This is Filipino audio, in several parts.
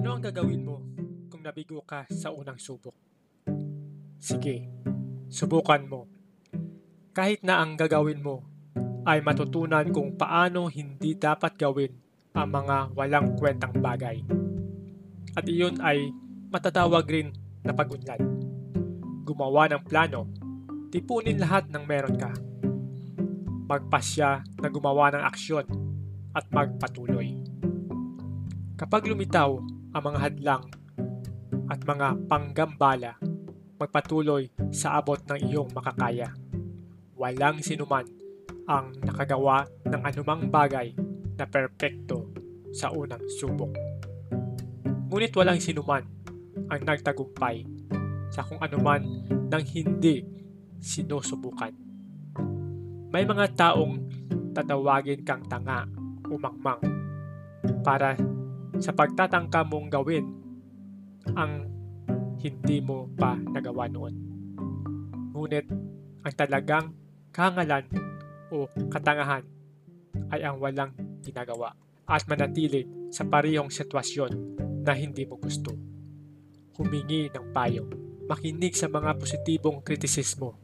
Ano ang gagawin mo kung nabigo ka sa unang subok? Sige, subukan mo. Kahit na ang gagawin mo ay matutunan kung paano hindi dapat gawin ang mga walang kwentang bagay. At iyon ay matatawag rin na pag-unlad. Gumawa ng plano, tipunin lahat ng meron ka. Magpasya na gumawa ng aksyon at magpatuloy. Kapag lumitaw ang mga hadlang at mga panggambala, magpatuloy sa abot ng iyong makakaya. Walang sinuman ang nakagawa ng anumang bagay na perpekto sa unang subok. Ngunit walang sinuman ang nagtagumpay sa kung anuman nang hindi sinusubukan. May mga taong tatawagin kang tanga o mangmang para sa pagtatangka mong gawin ang hindi mo pa nagawa noon. Ngunit ang talagang kangalan o katangahan ay ang walang ginagawa at manatili sa parehong sitwasyon na hindi mo gusto. Humingi ng payo, makinig sa mga positibong kritisismo,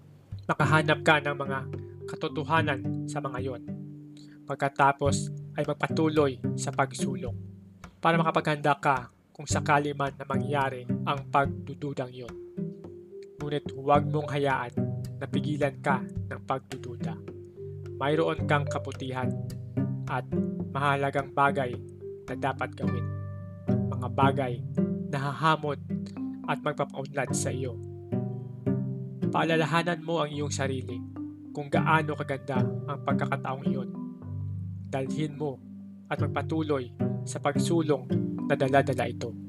makahanap ka ng mga katotohanan sa mga yon. Pagkatapos ay magpatuloy sa pagsulong para makapaghanda ka kung sakali man na mangyari ang pagdududang yon. Ngunit huwag mong hayaan na pigilan ka ng pagdududa. Mayroon kang kaputihan at mahalagang bagay na dapat gawin. Mga bagay na hahamon at magpapaunlad sa iyo. Paalalahanan mo ang iyong sarili kung gaano kaganda ang pagkakataong iyon. Dalhin mo at magpatuloy sa pagsulong na dala-dala ito.